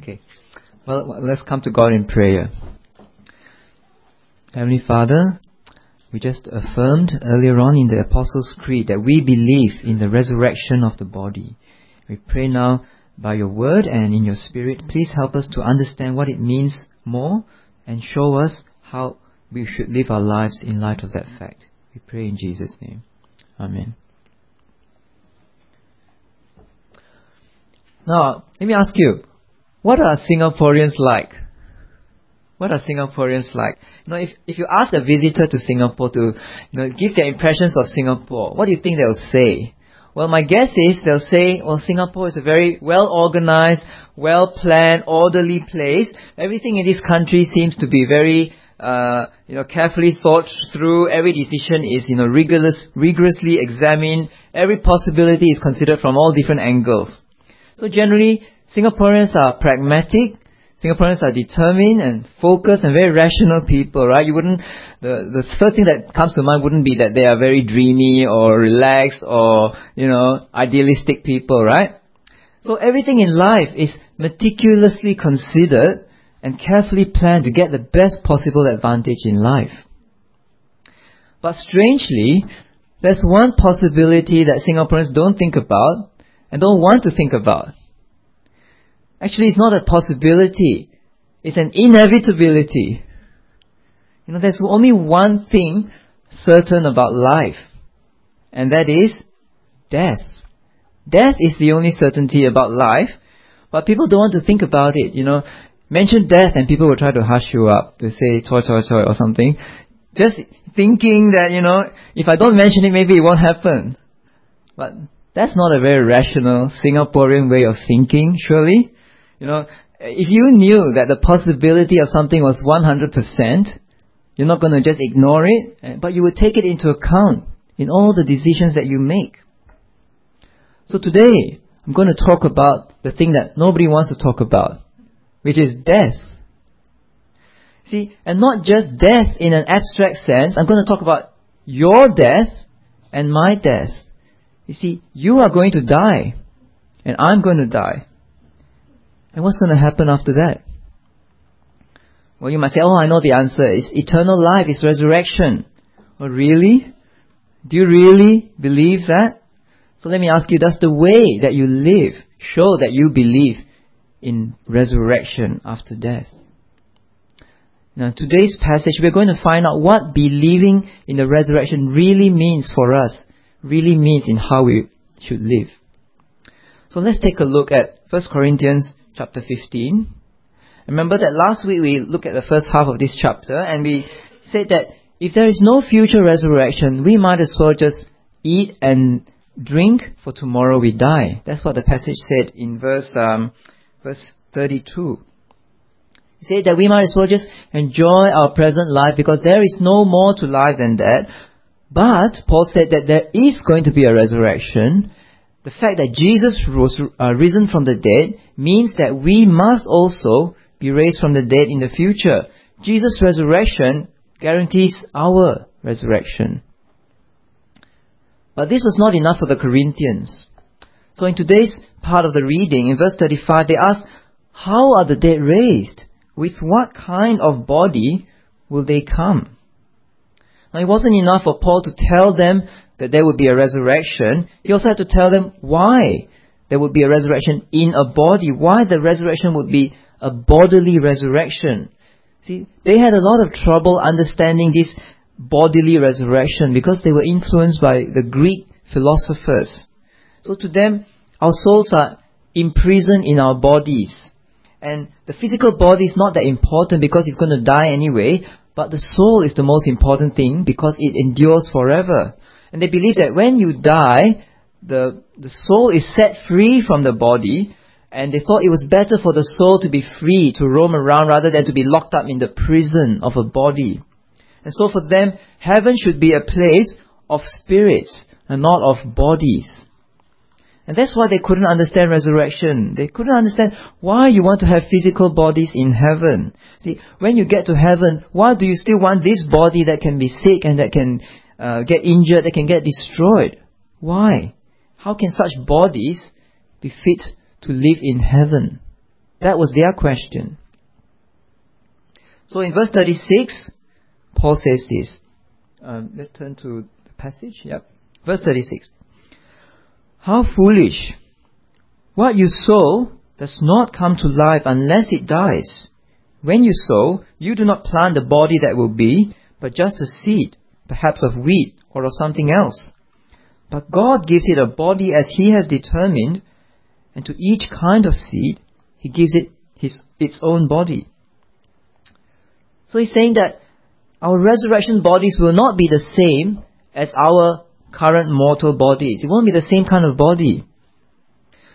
Okay. Well, let's come to God in prayer. Heavenly Father, we just affirmed earlier on in the Apostles' Creed that we believe in the resurrection of the body. We pray now by your word and in your spirit, please help us to understand what it means more and show us how we should live our lives in light of that fact. We pray in Jesus' name. Amen. Now, let me ask you, what are Singaporeans like? What are Singaporeans like? You know, if, if you ask a visitor to Singapore to you know, give their impressions of Singapore, what do you think they'll say? Well, my guess is they'll say, well, Singapore is a very well organized, well planned, orderly place. Everything in this country seems to be very, uh, you know, carefully thought through. Every decision is, you know, rigorous, rigorously examined. Every possibility is considered from all different angles. So generally, Singaporeans are pragmatic, Singaporeans are determined and focused and very rational people, right? You wouldn't, the, the first thing that comes to mind wouldn't be that they are very dreamy or relaxed or, you know, idealistic people, right? So everything in life is meticulously considered and carefully planned to get the best possible advantage in life. But strangely, there's one possibility that Singaporeans don't think about and don't want to think about. Actually, it's not a possibility. It's an inevitability. You know, there's only one thing certain about life. And that is death. Death is the only certainty about life. But people don't want to think about it, you know. Mention death and people will try to hush you up. They say, choi choi choi or something. Just thinking that, you know, if I don't mention it, maybe it won't happen. But that's not a very rational Singaporean way of thinking, surely. You know, if you knew that the possibility of something was 100%, you're not going to just ignore it, eh, but you would take it into account in all the decisions that you make. So today, I'm going to talk about the thing that nobody wants to talk about, which is death. See, and not just death in an abstract sense, I'm going to talk about your death and my death. You see, you are going to die, and I'm going to die. And what's going to happen after that? Well, you might say, oh, I know the answer. It's eternal life, it's resurrection. Oh, really? Do you really believe that? So let me ask you, does the way that you live show that you believe in resurrection after death? Now, today's passage, we're going to find out what believing in the resurrection really means for us, really means in how we should live. So let's take a look at 1 Corinthians chapter 15. Remember that last week we looked at the first half of this chapter and we said that if there is no future resurrection, we might as well just eat and drink, for tomorrow we die. That's what the passage said in verse um, verse 32. He said that we might as well just enjoy our present life because there is no more to life than that. But Paul said that there is going to be a resurrection, the fact that Jesus was uh, risen from the dead means that we must also be raised from the dead in the future. Jesus' resurrection guarantees our resurrection. But this was not enough for the Corinthians. So in today's part of the reading, in verse 35, they ask, How are the dead raised? With what kind of body will they come? Now it wasn't enough for Paul to tell them that there would be a resurrection, he also had to tell them why there would be a resurrection in a body, why the resurrection would be a bodily resurrection. See, they had a lot of trouble understanding this bodily resurrection because they were influenced by the Greek philosophers. So to them, our souls are imprisoned in our bodies. And the physical body is not that important because it's going to die anyway, but the soul is the most important thing because it endures forever. And they believe that when you die, the, the soul is set free from the body, and they thought it was better for the soul to be free to roam around rather than to be locked up in the prison of a body. And so for them, heaven should be a place of spirits and not of bodies. And that's why they couldn't understand resurrection. They couldn't understand why you want to have physical bodies in heaven. See, when you get to heaven, why do you still want this body that can be sick and that can uh, get injured, that can get destroyed. Why? How can such bodies be fit to live in heaven? That was their question. So in verse 36, Paul says this. Um, let's turn to the passage. Yep. Verse 36. How foolish! What you sow does not come to life unless it dies. When you sow, you do not plant the body that will be, but just a seed, perhaps of wheat or of something else. But God gives it a body as He has determined, and to each kind of seed, He gives it his, its own body. So He's saying that our resurrection bodies will not be the same as our current mortal bodies. It won't be the same kind of body.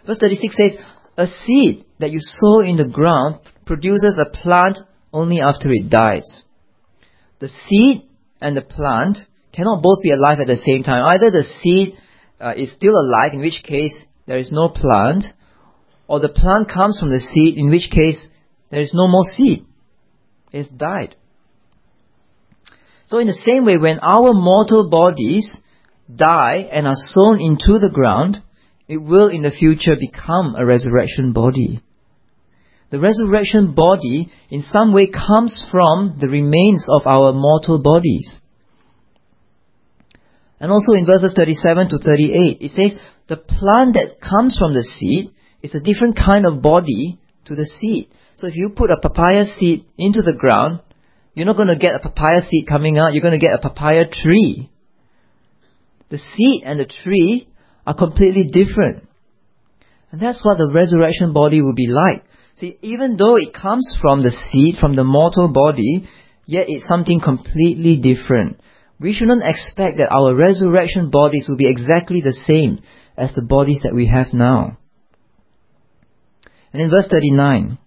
Verse 36 says, A seed that you sow in the ground produces a plant only after it dies. The seed and the plant cannot both be alive at the same time. Either the seed uh, is still alive, in which case there is no plant, or the plant comes from the seed, in which case there is no more seed. It's died. So in the same way, when our mortal bodies die and are sown into the ground, it will in the future become a resurrection body. The resurrection body in some way comes from the remains of our mortal bodies. And also in verses 37 to 38, it says, the plant that comes from the seed is a different kind of body to the seed. So if you put a papaya seed into the ground, you're not going to get a papaya seed coming out, you're going to get a papaya tree. The seed and the tree are completely different. And that's what the resurrection body will be like. See, even though it comes from the seed, from the mortal body, yet it's something completely different. We shouldn't expect that our resurrection bodies will be exactly the same as the bodies that we have now. And in verse 39,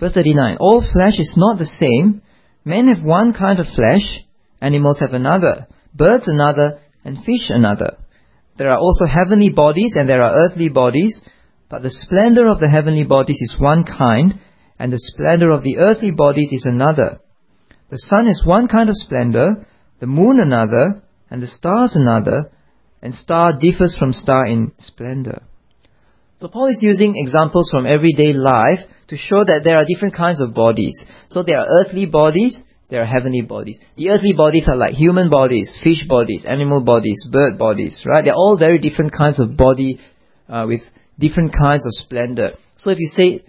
verse 39, all flesh is not the same. Men have one kind of flesh, animals have another, birds another, and fish another. There are also heavenly bodies and there are earthly bodies, but the splendor of the heavenly bodies is one kind, and the splendor of the earthly bodies is another. The sun is one kind of splendor, the moon another, and the stars another, and star differs from star in splendor. So Paul is using examples from everyday life to show that there are different kinds of bodies. So there are earthly bodies, there are heavenly bodies. The earthly bodies are like human bodies, fish bodies, animal bodies, bird bodies, right? They're all very different kinds of body uh, with different kinds of splendor. So if you say,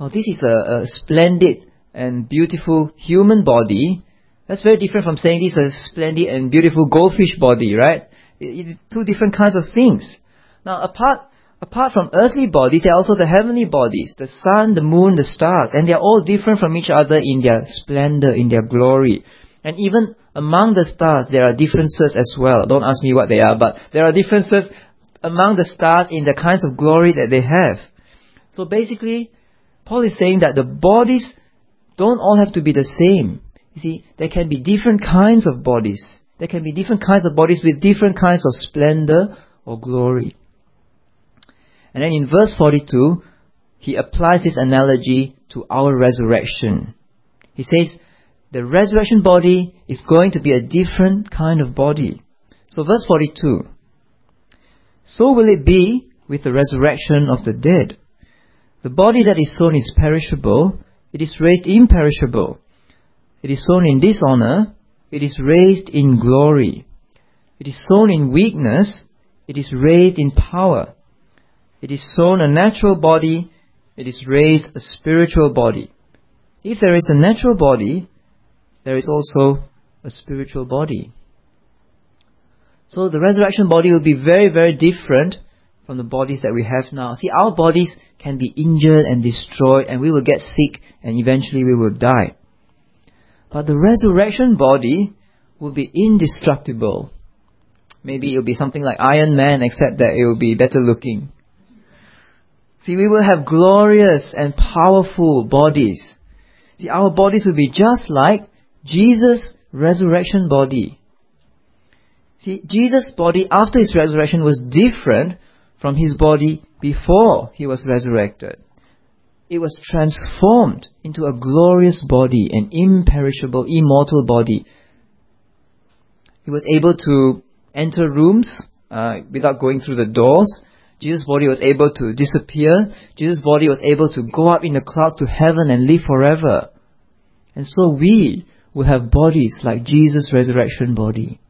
oh, this is a, a splendid and beautiful human body, that's very different from saying this is a splendid and beautiful goldfish body, right? It, it, two different kinds of things. Now, apart apart from earthly bodies, there are also the heavenly bodies, the sun, the moon, the stars, and they are all different from each other in their splendor, in their glory. And even among the stars, there are differences as well. Don't ask me what they are, but there are differences among the stars in the kinds of glory that they have. So basically, Paul is saying that the bodies don't all have to be the same. You see, there can be different kinds of bodies. There can be different kinds of bodies with different kinds of splendor or glory. And then in verse 42, he applies this analogy to our resurrection. He says, the resurrection body is going to be a different kind of body. So verse 42, so will it be with the resurrection of the dead. The body that is sown is perishable, it is raised imperishable. It is sown in dishonor, it is raised in glory. It is sown in weakness, it is raised in power. It is sown a natural body, it is raised a spiritual body. If there is a natural body, there is also a spiritual body. So the resurrection body will be very, very different from the bodies that we have now. See, our bodies can be injured and destroyed, and we will get sick, and eventually we will die. But the resurrection body will be indestructible. Maybe it will be something like Iron Man, except that it will be better looking. See, we will have glorious and powerful bodies. See, our bodies will be just like Jesus' resurrection body. See, Jesus' body after his resurrection was different from his body before he was resurrected. It was transformed into a glorious body, an imperishable, immortal body. He was able to enter rooms uh, without going through the doors Jesus' body was able to disappear. Jesus' body was able to go up in the clouds to heaven and live forever. And so we will have bodies like Jesus' resurrection body.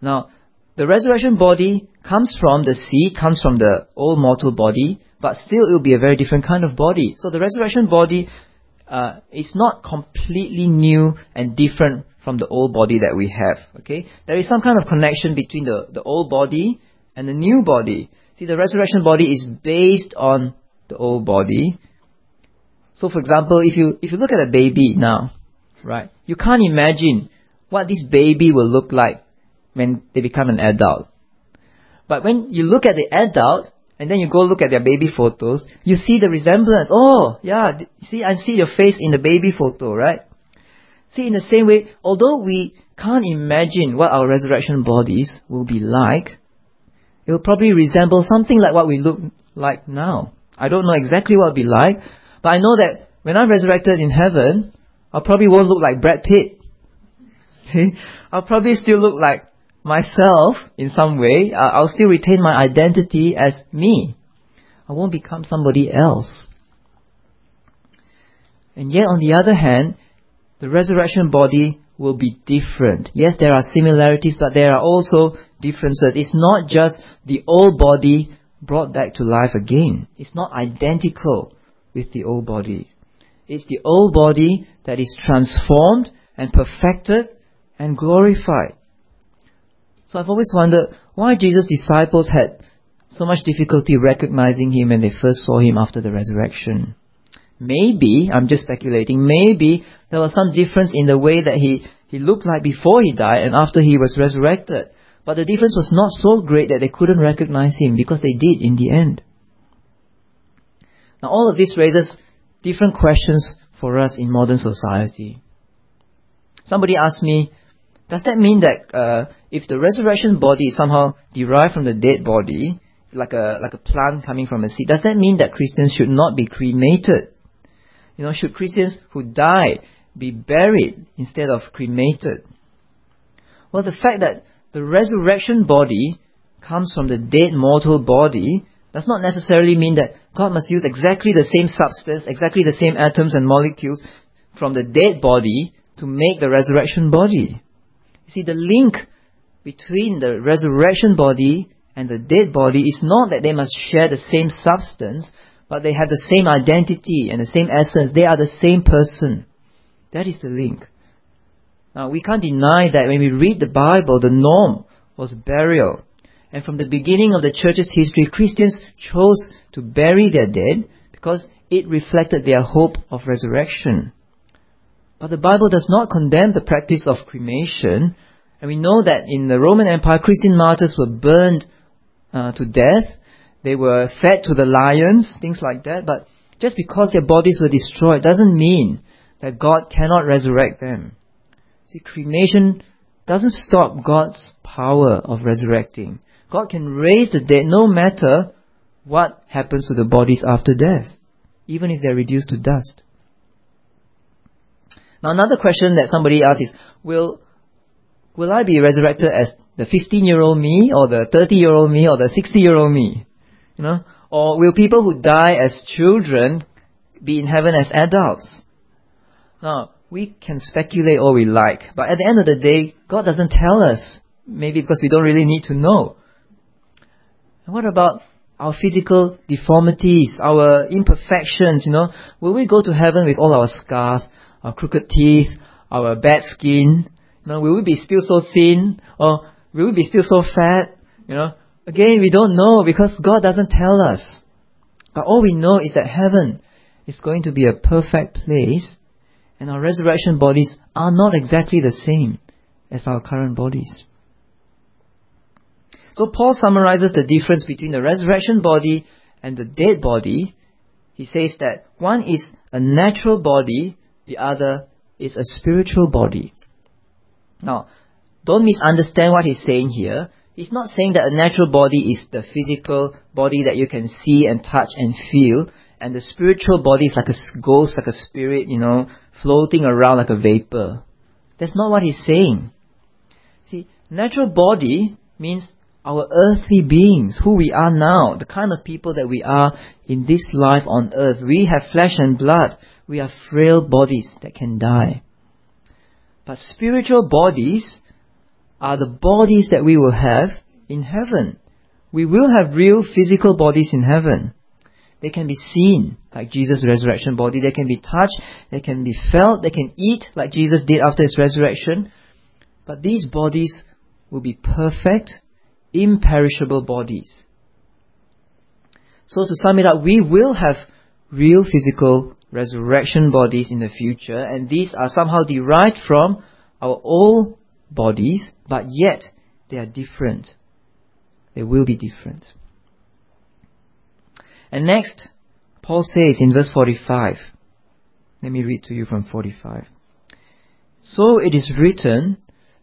Now, the resurrection body comes from the seed, comes from the old mortal body, but still it will be a very different kind of body. So the resurrection body uh, is not completely new and different from the old body that we have. Okay, there is some kind of connection between the, the old body and the new body. See, the resurrection body is based on the old body. So, for example, if you if you look at a baby now, right, you can't imagine what this baby will look like when they become an adult. But when you look at the adult, and then you go look at their baby photos, you see the resemblance. Oh, yeah, see, I see your face in the baby photo, right? See, in the same way, although we can't imagine what our resurrection bodies will be like, it will probably resemble something like what we look like now. I don't know exactly what it'll be like, but I know that when I'm resurrected in heaven, I probably won't look like Brad Pitt. Okay? I'll probably still look like myself in some way. I'll still retain my identity as me. I won't become somebody else. And yet, on the other hand, the resurrection body will be different. Yes, there are similarities, but there are also differences. It's not just the old body brought back to life again. It's not identical with the old body. It's the old body that is transformed and perfected and glorified. So I've always wondered why Jesus' disciples had so much difficulty recognizing him when they first saw him after the resurrection. Maybe, I'm just speculating, maybe there was some difference in the way that he, he looked like before he died and after he was resurrected. But the difference was not so great that they couldn't recognize him because they did in the end. Now all of this raises different questions for us in modern society. Somebody asked me, does that mean that uh, if the resurrection body is somehow derived from the dead body, like a like a plant coming from a seed, does that mean that Christians should not be cremated? You know, should Christians who die be buried instead of cremated? Well, the fact that the resurrection body comes from the dead mortal body does not necessarily mean that God must use exactly the same substance, exactly the same atoms and molecules from the dead body to make the resurrection body. You see, the link between the resurrection body and the dead body is not that they must share the same substance, but they have the same identity and the same essence. They are the same person. That is the link. Now, we can't deny that when we read the Bible, the norm was burial. And from the beginning of the church's history, Christians chose to bury their dead because it reflected their hope of resurrection. But the Bible does not condemn the practice of cremation. And we know that in the Roman Empire, Christian martyrs were burned uh, to death. They were fed to the lions, things like that. But just because their bodies were destroyed doesn't mean that God cannot resurrect them. See, cremation doesn't stop God's power of resurrecting. God can raise the dead no matter what happens to the bodies after death, even if they're reduced to dust. Now another question that somebody asked is, will, will I be resurrected as the 15 year old me or the 30 year old me or the 60 year old me? You know? Or will people who die as children be in heaven as adults? Now, we can speculate all we like, but at the end of the day, God doesn't tell us. Maybe because we don't really need to know. And what about our physical deformities, our imperfections, you know? Will we go to heaven with all our scars, our crooked teeth, our bad skin? You know, will we be still so thin? Or will we be still so fat? You know, again, we don't know because God doesn't tell us. But all we know is that heaven is going to be a perfect place and our resurrection bodies are not exactly the same as our current bodies. So Paul summarizes the difference between the resurrection body and the dead body. He says that one is a natural body the other is a spiritual body. Now, don't misunderstand what he's saying here. He's not saying that a natural body is the physical body that you can see and touch and feel, and the spiritual body is like a ghost, like a spirit, you know, floating around like a vapor. That's not what he's saying. See, natural body means our earthly beings, who we are now, the kind of people that we are in this life on earth. We have flesh and blood. We are frail bodies that can die. But spiritual bodies are the bodies that we will have in heaven. We will have real physical bodies in heaven. They can be seen, like Jesus' resurrection body. They can be touched. They can be felt. They can eat, like Jesus did after his resurrection. But these bodies will be perfect, imperishable bodies. So to sum it up, we will have real physical resurrection bodies in the future, and these are somehow derived from our old bodies, but yet they are different. They will be different. And next, Paul says in verse 45, let me read to you from 45. So it is written,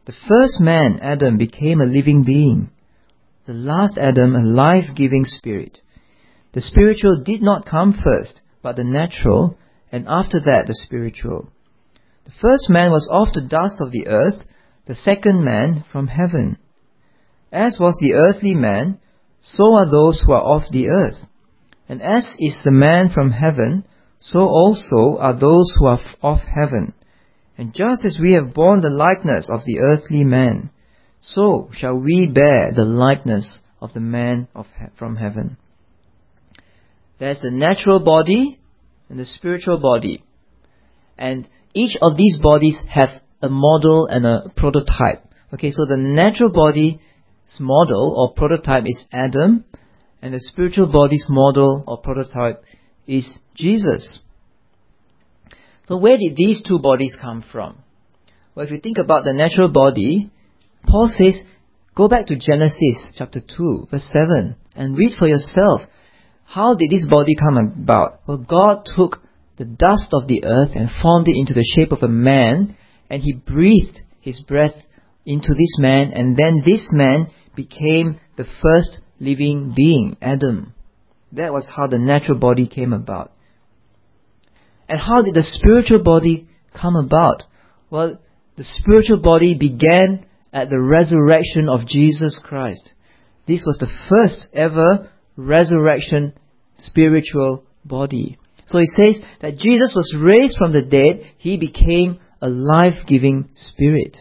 the first man, Adam, became a living being. The last Adam, a life-giving spirit. The spiritual did not come first, but the natural, and after that the spiritual. The first man was of the dust of the earth, the second man from heaven. As was the earthly man, so are those who are of the earth. And as is the man from heaven, so also are those who are of heaven. And just as we have borne the likeness of the earthly man, so shall we bear the likeness of the man of he- from heaven. There's the natural body and the spiritual body. And each of these bodies have a model and a prototype. Okay, so the natural body's model or prototype is Adam, and the spiritual body's model or prototype is Jesus. So where did these two bodies come from? Well, if you think about the natural body, Paul says, go back to Genesis chapter 2, verse 7, and read for yourself. How did this body come about? Well, God took the dust of the earth and formed it into the shape of a man, and he breathed his breath into this man, and then this man became the first living being, Adam. That was how the natural body came about. And how did the spiritual body come about? Well, the spiritual body began at the resurrection of Jesus Christ. This was the first ever resurrection spiritual body. So it says that Jesus was raised from the dead, he became a life-giving spirit.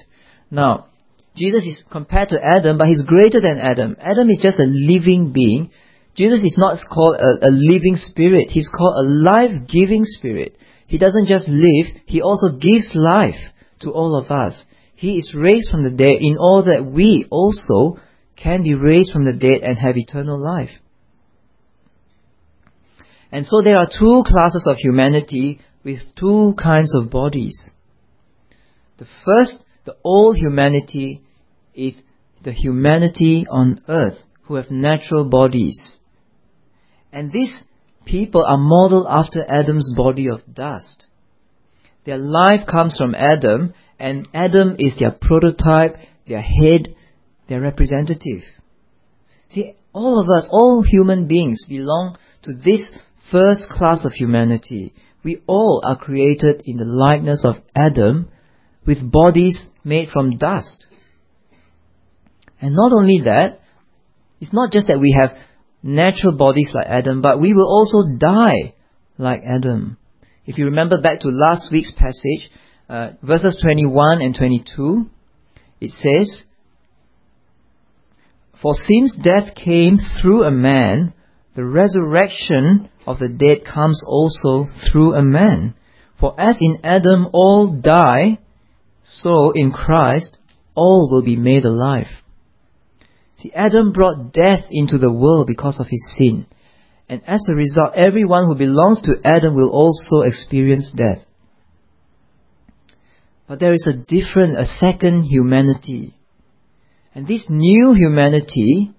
Now, Jesus is compared to Adam, but he's greater than Adam. Adam is just a living being. Jesus is not called a, a living spirit. He's called a life-giving spirit. He doesn't just live, he also gives life to all of us. He is raised from the dead in order that we also can be raised from the dead and have eternal life. And so there are two classes of humanity with two kinds of bodies. The first, the all humanity, is the humanity on earth who have natural bodies. And these people are modeled after Adam's body of dust. Their life comes from Adam, and Adam is their prototype, their head, their representative. See, all of us, all human beings belong to this first class of humanity. We all are created in the likeness of Adam with bodies made from dust. And not only that, it's not just that we have natural bodies like Adam, but we will also die like Adam. If you remember back to last week's passage, uh, verses 21 and 22, it says, For since death came through a man, the resurrection of the dead comes also through a man. For as in Adam all die, so in Christ all will be made alive. See, Adam brought death into the world because of his sin. And as a result, everyone who belongs to Adam will also experience death. But there is a different, a second humanity. And this new humanity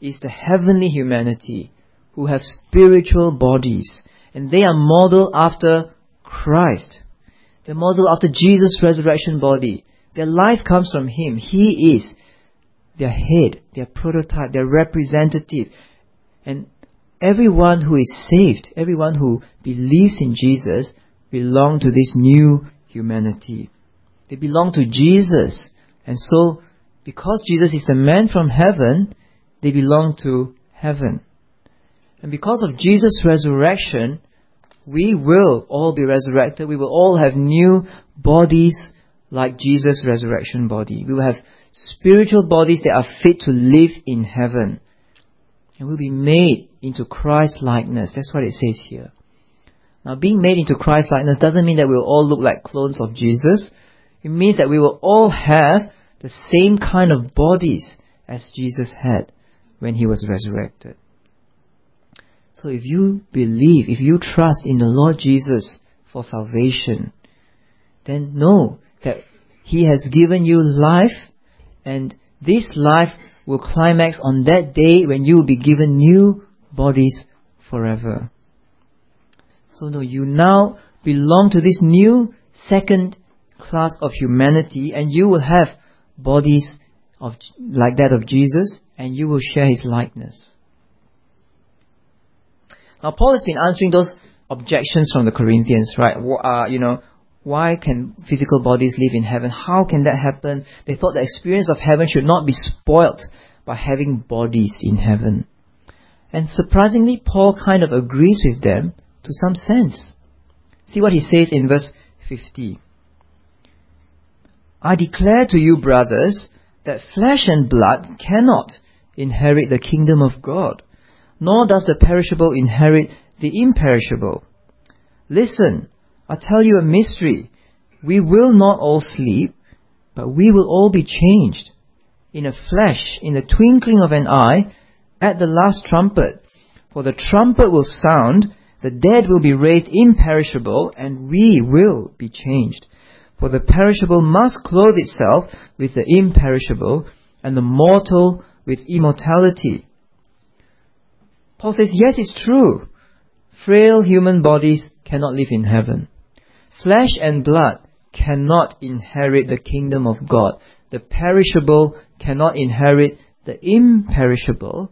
is the heavenly humanity who have spiritual bodies. And they are modeled after Christ. They're modeled after Jesus' resurrection body. Their life comes from Him. He is their head, their prototype, their representative. And everyone who is saved, everyone who believes in Jesus, belong to this new humanity. They belong to Jesus. And so because Jesus is the man from heaven, they belong to heaven. And because of Jesus' resurrection, we will all be resurrected. We will all have new bodies like Jesus' resurrection body. We will have spiritual bodies that are fit to live in heaven. And we'll be made into Christ likeness. That's what it says here. Now, being made into Christ likeness doesn't mean that we'll all look like clones of Jesus. It means that we will all have the same kind of bodies as Jesus had when he was resurrected. So if you believe, if you trust in the Lord Jesus for salvation, then know that He has given you life and this life will climax on that day when you will be given new bodies forever. So no, you now belong to this new second class of humanity and you will have bodies of, like that of Jesus and you will share his likeness. Now Paul has been answering those objections from the Corinthians, right? Uh, you know, why can physical bodies live in heaven? How can that happen? They thought the experience of heaven should not be spoilt by having bodies in heaven. And surprisingly, Paul kind of agrees with them to some sense. See what he says in verse 50. I declare to you, brothers, that flesh and blood cannot inherit the kingdom of God, nor does the perishable inherit the imperishable. Listen, I tell you a mystery. We will not all sleep, but we will all be changed. In a flash, in the twinkling of an eye, at the last trumpet. For the trumpet will sound, the dead will be raised imperishable, and we will be changed. For the perishable must clothe itself with the imperishable, and the mortal with immortality. Paul says, yes, it's true. Frail human bodies cannot live in heaven. Flesh and blood cannot inherit the kingdom of God. The perishable cannot inherit the imperishable.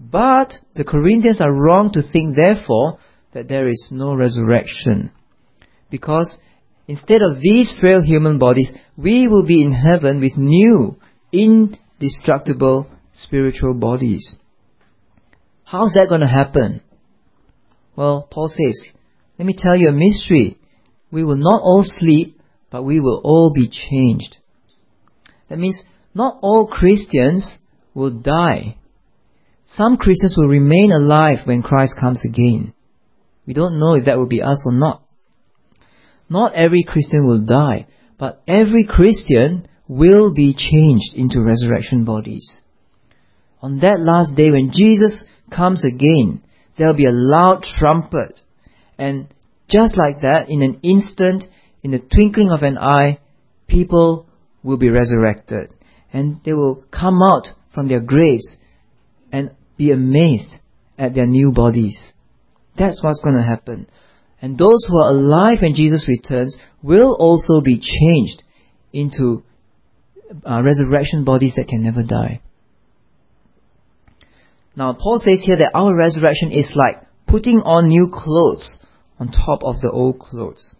But the Corinthians are wrong to think, therefore, that there is no resurrection. Because instead of these frail human bodies, we will be in heaven with new, indestructible spiritual bodies. How's that going to happen? Well, Paul says, let me tell you a mystery. We will not all sleep, but we will all be changed. That means not all Christians will die. Some Christians will remain alive when Christ comes again. We don't know if that will be us or not. Not every Christian will die, but every Christian will be changed into resurrection bodies. On that last day when Jesus comes again, there will be a loud trumpet. And just like that, in an instant, in the twinkling of an eye, people will be resurrected. And they will come out from their graves and be amazed at their new bodies. That's what's going to happen. And those who are alive when Jesus returns will also be changed into uh, resurrection bodies that can never die. Now, Paul says here that our resurrection is like putting on new clothes on top of the old clothes.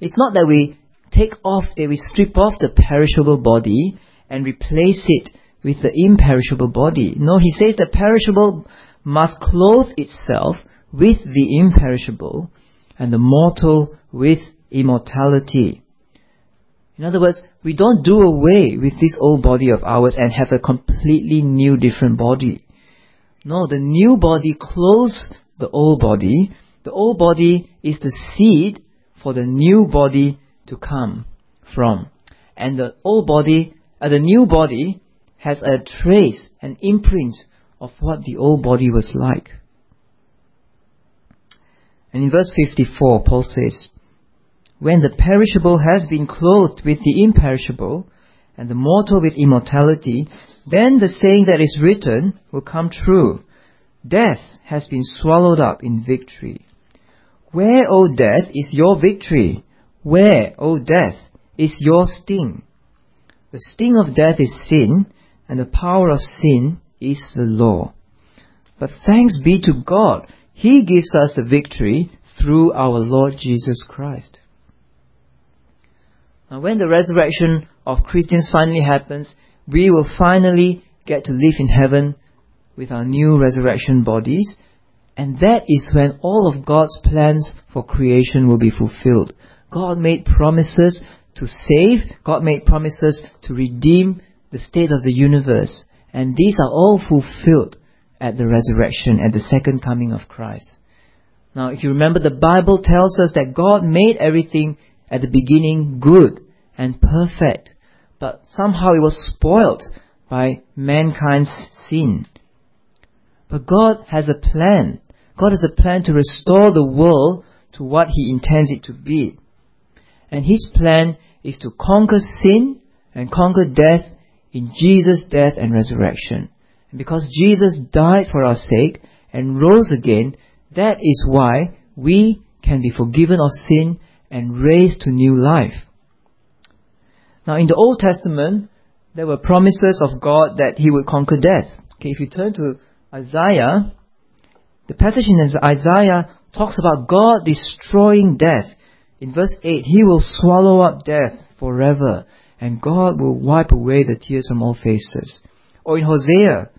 It's not that we take off, that we strip off the perishable body and replace it with the imperishable body. No, he says the perishable must clothe itself with the imperishable and the mortal with immortality. In other words, we don't do away with this old body of ours and have a completely new different body. No, the new body clothes the old body. The old body is the seed for the new body to come from. And the old body, uh, the new body has a trace, an imprint of what the old body was like. And in verse 54, Paul says, When the perishable has been clothed with the imperishable, and the mortal with immortality, then the saying that is written will come true. Death has been swallowed up in victory. Where, O death, is your victory? Where, O death, is your sting? The sting of death is sin, and the power of sin is the law. But thanks be to God, He gives us the victory through our Lord Jesus Christ. Now, when the resurrection of Christians finally happens, we will finally get to live in heaven with our new resurrection bodies. And that is when all of God's plans for creation will be fulfilled. God made promises to save, God made promises to redeem the state of the universe. And these are all fulfilled at the resurrection, at the second coming of Christ. Now, if you remember, the Bible tells us that God made everything at the beginning good and perfect, but somehow it was spoiled by mankind's sin. But God has a plan. God has a plan to restore the world to what He intends it to be. And His plan is to conquer sin and conquer death in Jesus' death and resurrection. And because Jesus died for our sake and rose again, that is why we can be forgiven of sin and raised to new life. Now in the Old Testament, there were promises of God that He would conquer death. Okay, if you turn to Isaiah, the passage in Isaiah talks about God destroying death. In verse 8, He will swallow up death forever, and God will wipe away the tears from all faces. Or in Hosea,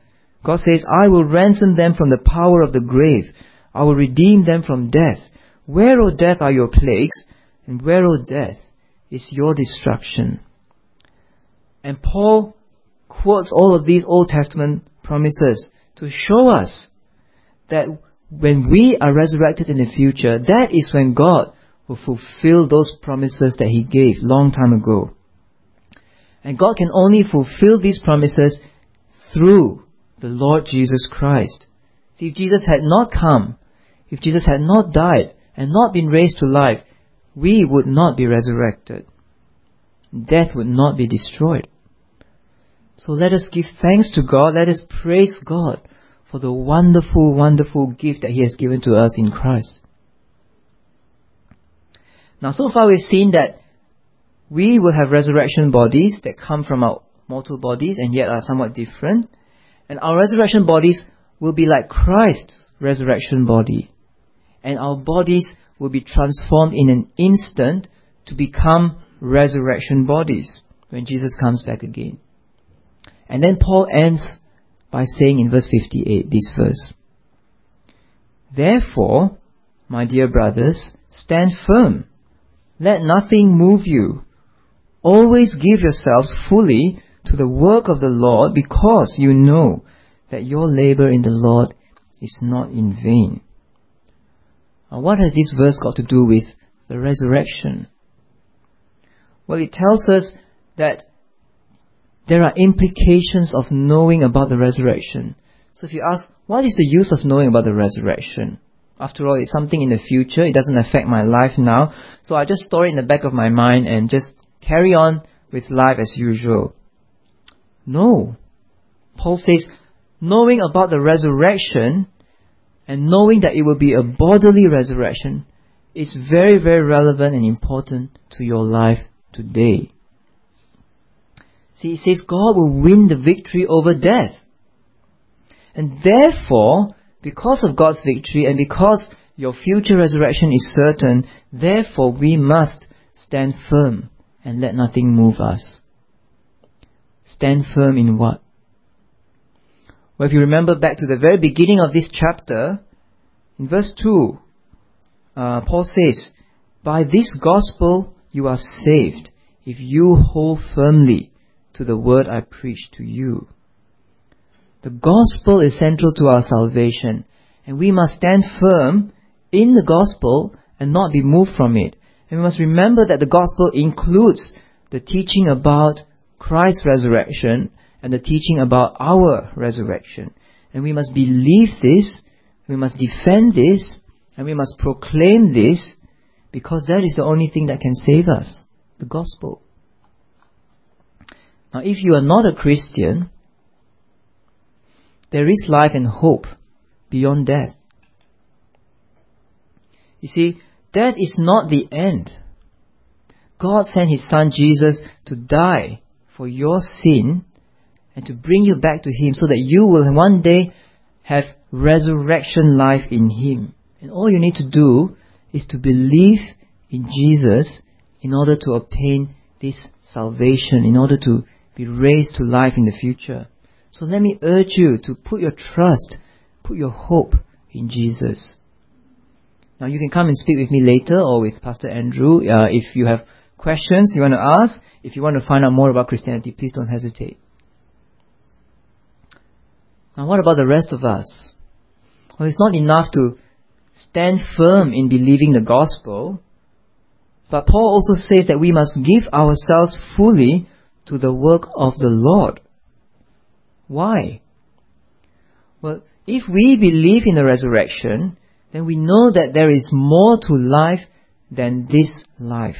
God says, I will ransom them from the power of the grave. I will redeem them from death. Where, O death, are your plagues? And where, O death, is your destruction? And Paul quotes all of these Old Testament promises to show us that when we are resurrected in the future, that is when God will fulfill those promises that He gave long time ago. And God can only fulfill these promises through the Lord Jesus Christ. See, if Jesus had not come, if Jesus had not died and not been raised to life, we would not be resurrected. Death would not be destroyed. So let us give thanks to God. Let us praise God for the wonderful, wonderful gift that He has given to us in Christ. Now, so far we've seen that we will have resurrection bodies that come from our mortal bodies and yet are somewhat different. And our resurrection bodies will be like Christ's resurrection body. And our bodies will be transformed in an instant to become resurrection bodies when Jesus comes back again. And then Paul ends by saying in verse 58, this verse, Therefore, my dear brothers, stand firm. Let nothing move you. Always give yourselves fully to the work of the Lord because you know that your labor in the Lord is not in vain. Now, what has this verse got to do with the resurrection? Well, it tells us that there are implications of knowing about the resurrection. So if you ask, what is the use of knowing about the resurrection? After all, it's something in the future. It doesn't affect my life now. So I just store it in the back of my mind and just carry on with life as usual. No. Paul says, knowing about the resurrection and knowing that it will be a bodily resurrection is very, very relevant and important to your life today. See, it says God will win the victory over death. And therefore, because of God's victory and because your future resurrection is certain, therefore we must stand firm and let nothing move us. Stand firm in what? Well, if you remember back to the very beginning of this chapter, in verse 2, uh, Paul says, By this gospel you are saved, if you hold firmly to the word I preach to you. The gospel is central to our salvation, and we must stand firm in the gospel and not be moved from it. And we must remember that the gospel includes the teaching about Christ's resurrection and the teaching about our resurrection. And we must believe this, we must defend this, and we must proclaim this because that is the only thing that can save us the gospel. Now, if you are not a Christian, there is life and hope beyond death. You see, death is not the end. God sent His Son Jesus to die for your sin and to bring you back to Him so that you will one day have resurrection life in Him. And all you need to do is to believe in Jesus in order to obtain this salvation, in order to be raised to life in the future. So let me urge you to put your trust, put your hope in Jesus. Now you can come and speak with me later or with Pastor Andrew uh, if you have questions you want to ask. If you want to find out more about Christianity, please don't hesitate. Now what about the rest of us? Well, it's not enough to stand firm in believing the gospel, but Paul also says that we must give ourselves fully to the work of the Lord. Why? Well, if we believe in the resurrection, then we know that there is more to life than this life.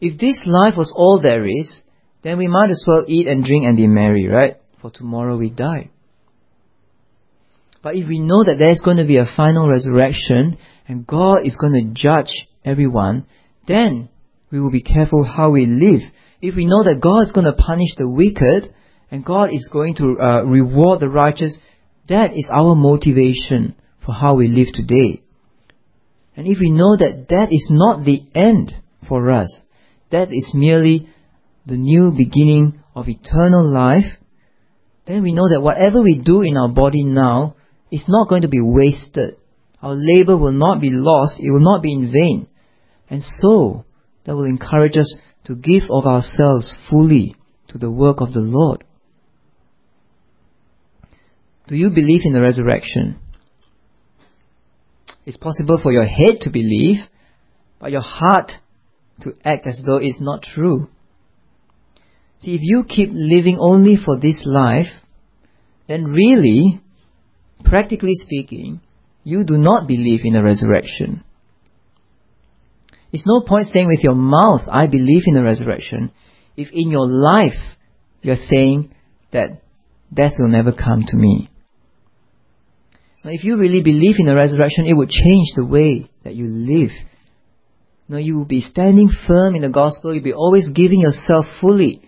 If this life was all there is, then we might as well eat and drink and be merry, right? For tomorrow we die. But if we know that there is going to be a final resurrection and God is going to judge everyone, then we will be careful how we live. If we know that God is going to punish the wicked and God is going to uh, reward the righteous, that is our motivation for how we live today. And if we know that that is not the end for us, that is merely the new beginning of eternal life, then we know that whatever we do in our body now is not going to be wasted. Our labor will not be lost, it will not be in vain. And so, that will encourage us to give of ourselves fully to the work of the Lord. Do you believe in the resurrection? It's possible for your head to believe, but your heart to act as though it's not true. See, if you keep living only for this life, then really, practically speaking, you do not believe in the resurrection. It's no point saying with your mouth, I believe in the resurrection, if in your life you're saying that death will never come to me. Now, if you really believe in the resurrection, it would change the way that you live. Now, you will be standing firm in the gospel. You'll be always giving yourself fully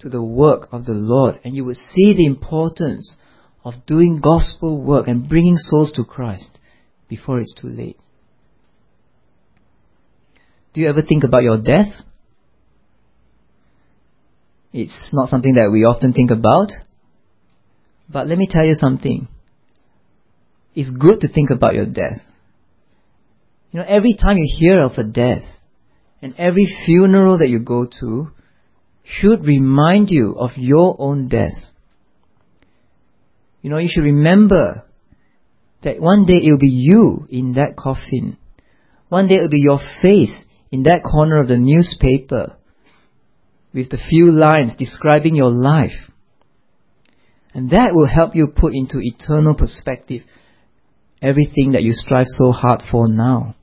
to the work of the Lord. And you will see the importance of doing gospel work and bringing souls to Christ before it's too late. Do you ever think about your death? It's not something that we often think about. But let me tell you something it's good to think about your death. You know, every time you hear of a death, and every funeral that you go to, should remind you of your own death. You know, you should remember that one day it will be you in that coffin. One day it will be your face in that corner of the newspaper with the few lines describing your life. And that will help you put into eternal perspective everything that you strive so hard for now.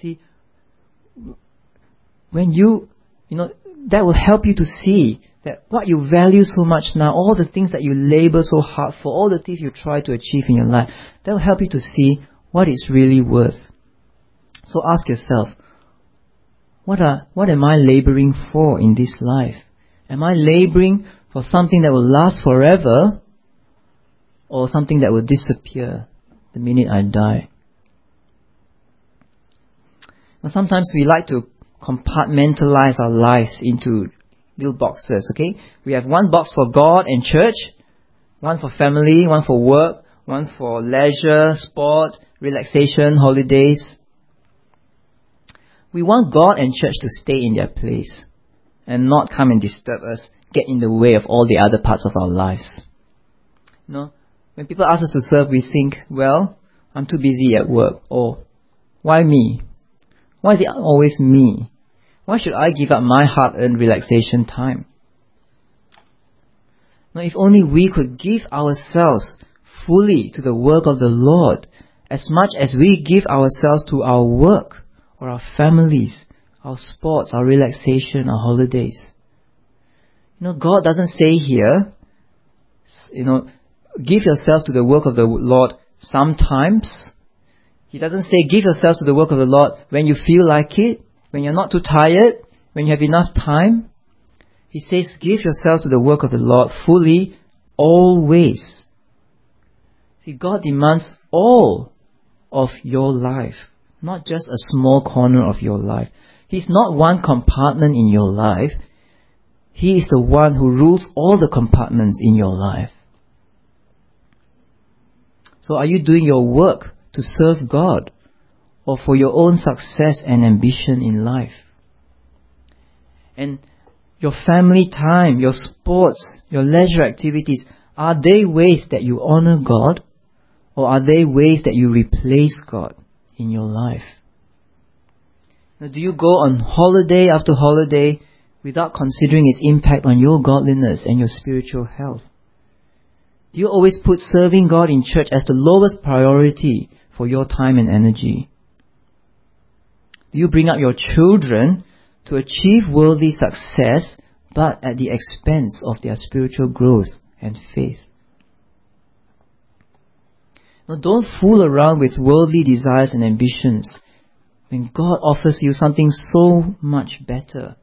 See, when you, you know, that will help you to see that what you value so much now, all the things that you labor so hard for, all the things you try to achieve in your life, that will help you to see what it's really worth. So ask yourself, what are, what am I laboring for in this life? Am I laboring for something that will last forever or something that will disappear the minute I die. Now sometimes we like to compartmentalize our lives into little boxes, okay? We have one box for God and church, one for family, one for work, one for leisure, sport, relaxation, holidays. We want God and church to stay in their place and not come and disturb us, get in the way of all the other parts of our lives. No, when people ask us to serve, we think, well, I'm too busy at work. Or, why me? Why is it always me? Why should I give up my hard earned relaxation time? Now, if only we could give ourselves fully to the work of the Lord as much as we give ourselves to our work or our families, our sports, our relaxation, our holidays. You know, God doesn't say here, you know, give yourself to the work of the Lord sometimes. He doesn't say give yourself to the work of the Lord when you feel like it, when you're not too tired, when you have enough time. He says give yourself to the work of the Lord fully, always. See, God demands all of your life, not just a small corner of your life. He's not one compartment in your life. He is the one who rules all the compartments in your life. So are you doing your work to serve God or for your own success and ambition in life? And your family time, your sports, your leisure activities, are they ways that you honor God or are they ways that you replace God in your life? Now, do you go on holiday after holiday without considering its impact on your godliness and your spiritual health? Do you always put serving God in church as the lowest priority for your time and energy? Do you bring up your children to achieve worldly success but at the expense of their spiritual growth and faith? Now don't fool around with worldly desires and ambitions when God offers you something so much better.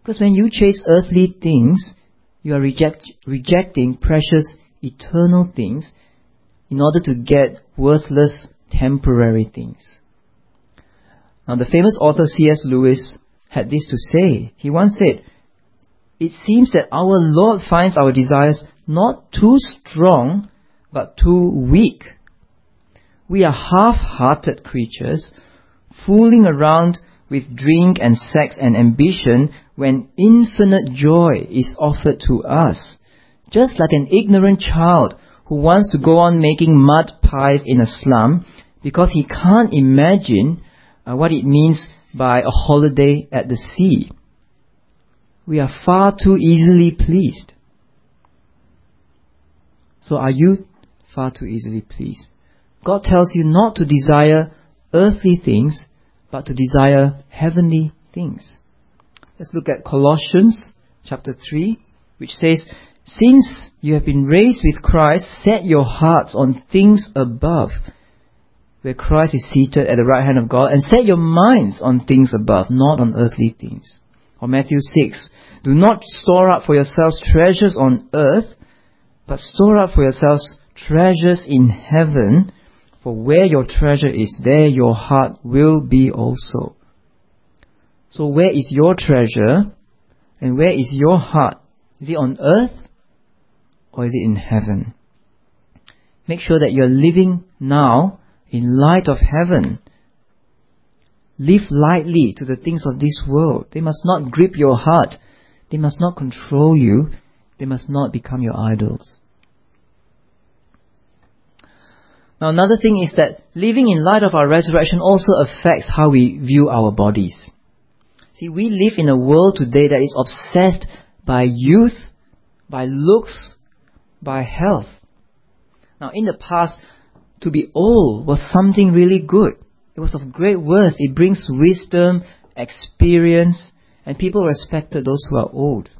Because when you chase earthly things, you are reject, rejecting precious eternal things in order to get worthless temporary things. Now the famous author C.S. Lewis had this to say. He once said, It seems that our Lord finds our desires not too strong, but too weak. We are half-hearted creatures fooling around with drink and sex and ambition when infinite joy is offered to us. Just like an ignorant child who wants to go on making mud pies in a slum because he can't imagine uh, what it means by a holiday at the sea. We are far too easily pleased. So are you far too easily pleased? God tells you not to desire earthly things, but to desire heavenly things. Let's look at Colossians chapter 3, which says, Since you have been raised with Christ, set your hearts on things above, where Christ is seated at the right hand of God, and set your minds on things above, not on earthly things. Or Matthew 6, Do not store up for yourselves treasures on earth, but store up for yourselves treasures in heaven, for where your treasure is, there your heart will be also. So where is your treasure? And where is your heart? Is it on earth? Or is it in heaven? Make sure that you're living now in light of heaven. Live lightly to the things of this world. They must not grip your heart. They must not control you. They must not become your idols. Now another thing is that living in light of our resurrection also affects how we view our bodies. See, we live in a world today that is obsessed by youth, by looks, by health. Now in the past, to be old was something really good. It was of great worth. It brings wisdom, experience, and people respected those who are old.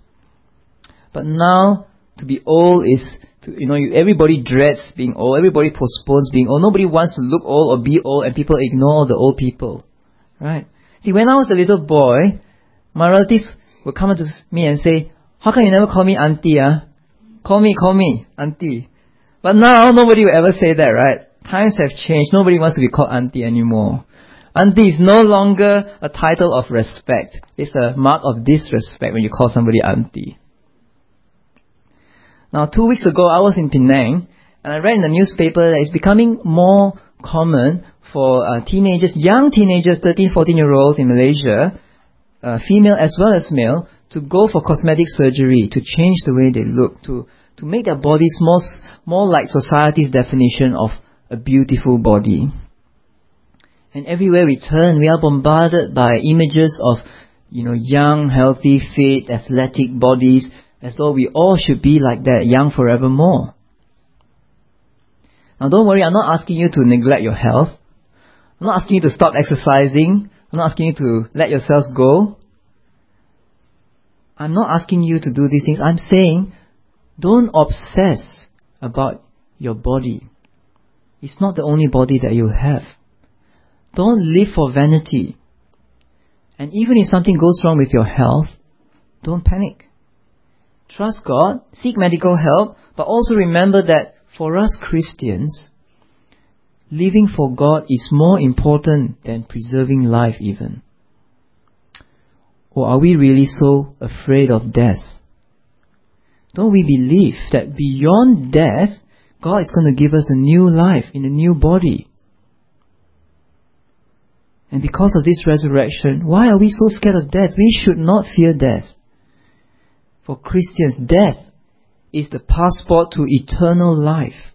But now, to be old is to, you know, everybody dreads being old, everybody postpones being old, nobody wants to look old or be old, and people ignore the old people. Right? See, when I was a little boy, my relatives would come to me and say, how come you never call me auntie, ah? Call me, call me, auntie. But now, nobody will ever say that, right? Times have changed, nobody wants to be called auntie anymore. Auntie is no longer a title of respect. It's a mark of disrespect when you call somebody auntie. Now, two weeks ago, I was in Penang, and I read in the newspaper that it's becoming more common for uh, teenagers, young teenagers, 13, 14 year olds in Malaysia, uh, female as well as male, to go for cosmetic surgery to change the way they look, to, to make their bodies more, more like society's definition of a beautiful body. And everywhere we turn, we are bombarded by images of, you know, young, healthy, fit, athletic bodies as though we all should be like that, young forevermore. Now don't worry, I'm not asking you to neglect your health. I'm not asking you to stop exercising. I'm not asking you to let yourself go. I'm not asking you to do these things. I'm saying don't obsess about your body. It's not the only body that you have. Don't live for vanity. And even if something goes wrong with your health, don't panic. Trust God, seek medical help, but also remember that for us Christians, living for God is more important than preserving life even. Or are we really so afraid of death? Don't we believe that beyond death, God is going to give us a new life in a new body? And because of this resurrection, why are we so scared of death? We should not fear death. For Christians, death is the passport to eternal life.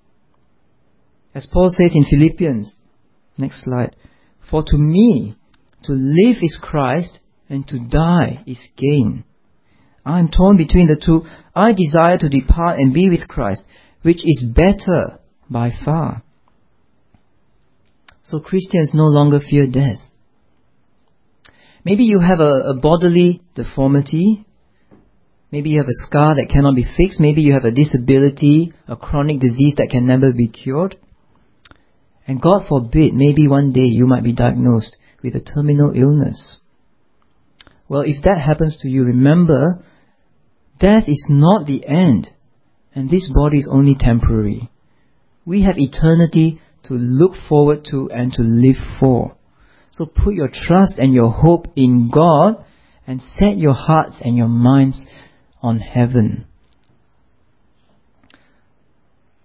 As Paul says in Philippians, next slide, for to me, to live is Christ and to die is gain. I am torn between the two. I desire to depart and be with Christ, which is better by far. So Christians no longer fear death. Maybe you have a, a bodily deformity. Maybe you have a scar that cannot be fixed. Maybe you have a disability, a chronic disease that can never be cured. And God forbid, maybe one day you might be diagnosed with a terminal illness. Well, if that happens to you, remember, death is not the end, and this body is only temporary. We have eternity to look forward to and to live for. So put your trust and your hope in God and set your hearts and your minds on heaven.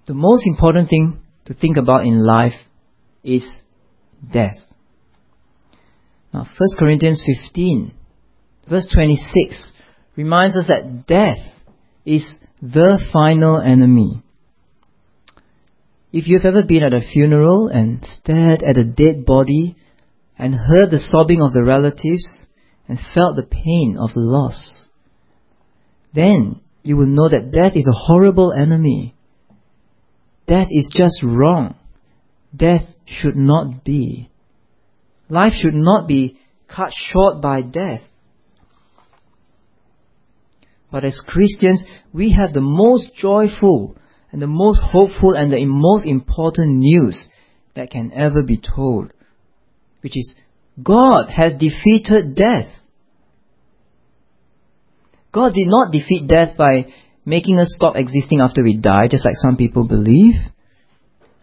The most important thing to think about in life is death. Now, 1 Corinthians 15, verse 26, reminds us that death is the final enemy. If you've ever been at a funeral and stared at a dead body and heard the sobbing of the relatives and felt the pain of loss, then you will know that death is a horrible enemy. Death is just wrong. Death should not be. Life should not be cut short by death. But as Christians, we have the most joyful and the most hopeful and the most important news that can ever be told, which is God has defeated death. God did not defeat death by making us stop existing after we die, just like some people believe.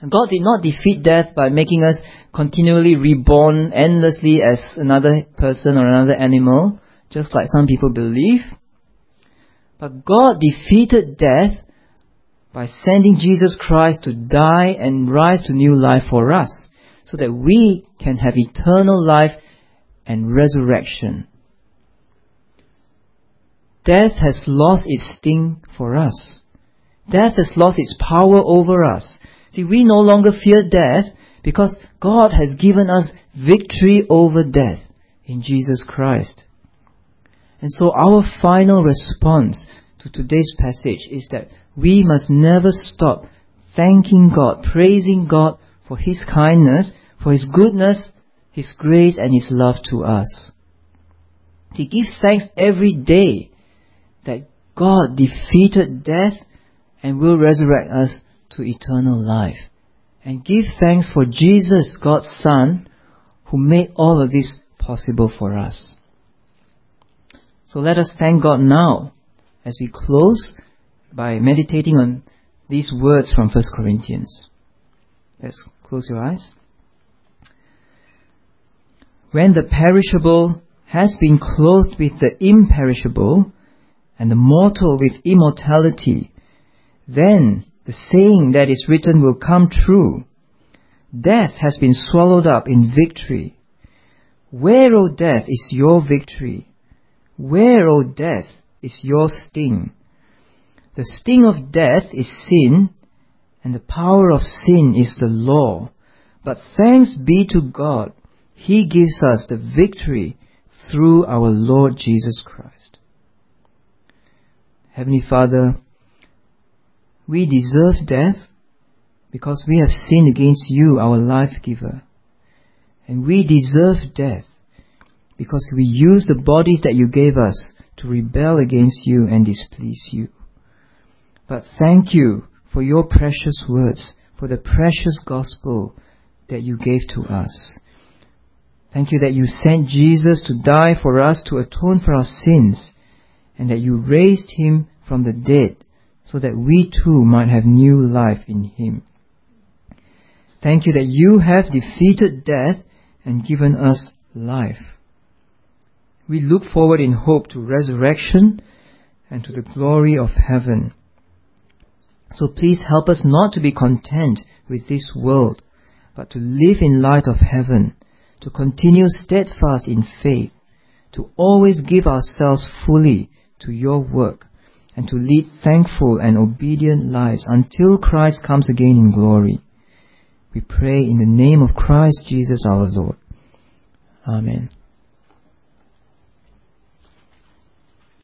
God did not defeat death by making us continually reborn endlessly as another person or another animal, just like some people believe. But God defeated death by sending Jesus Christ to die and rise to new life for us, so that we can have eternal life and resurrection. Death has lost its sting for us. Death has lost its power over us. See, we no longer fear death because God has given us victory over death in Jesus Christ. And so our final response to today's passage is that we must never stop thanking God, praising God for His kindness, for His goodness, His grace, and His love to us. To give thanks every day that God defeated death and will resurrect us to eternal life. And give thanks for Jesus, God's Son, who made all of this possible for us. So let us thank God now as we close by meditating on these words from 1 Corinthians. Let's close your eyes. When the perishable has been clothed with the imperishable, and the mortal with immortality, then the saying that is written will come true. Death has been swallowed up in victory. Where, O death, is your victory? Where, O death, is your sting? The sting of death is sin, and the power of sin is the law. But thanks be to God, He gives us the victory through our Lord Jesus Christ. Heavenly Father, we deserve death because we have sinned against you, our life giver. And we deserve death because we use the bodies that you gave us to rebel against you and displease you. But thank you for your precious words, for the precious gospel that you gave to us. Thank you that you sent Jesus to die for us to atone for our sins, and that you raised him from the dead so that we too might have new life in Him. Thank you that you have defeated death and given us life. We look forward in hope to resurrection and to the glory of heaven. So please help us not to be content with this world, but to live in light of heaven, to continue steadfast in faith, to always give ourselves fully to your work, and to lead thankful and obedient lives until Christ comes again in glory. We pray in the name of Christ Jesus our Lord. Amen.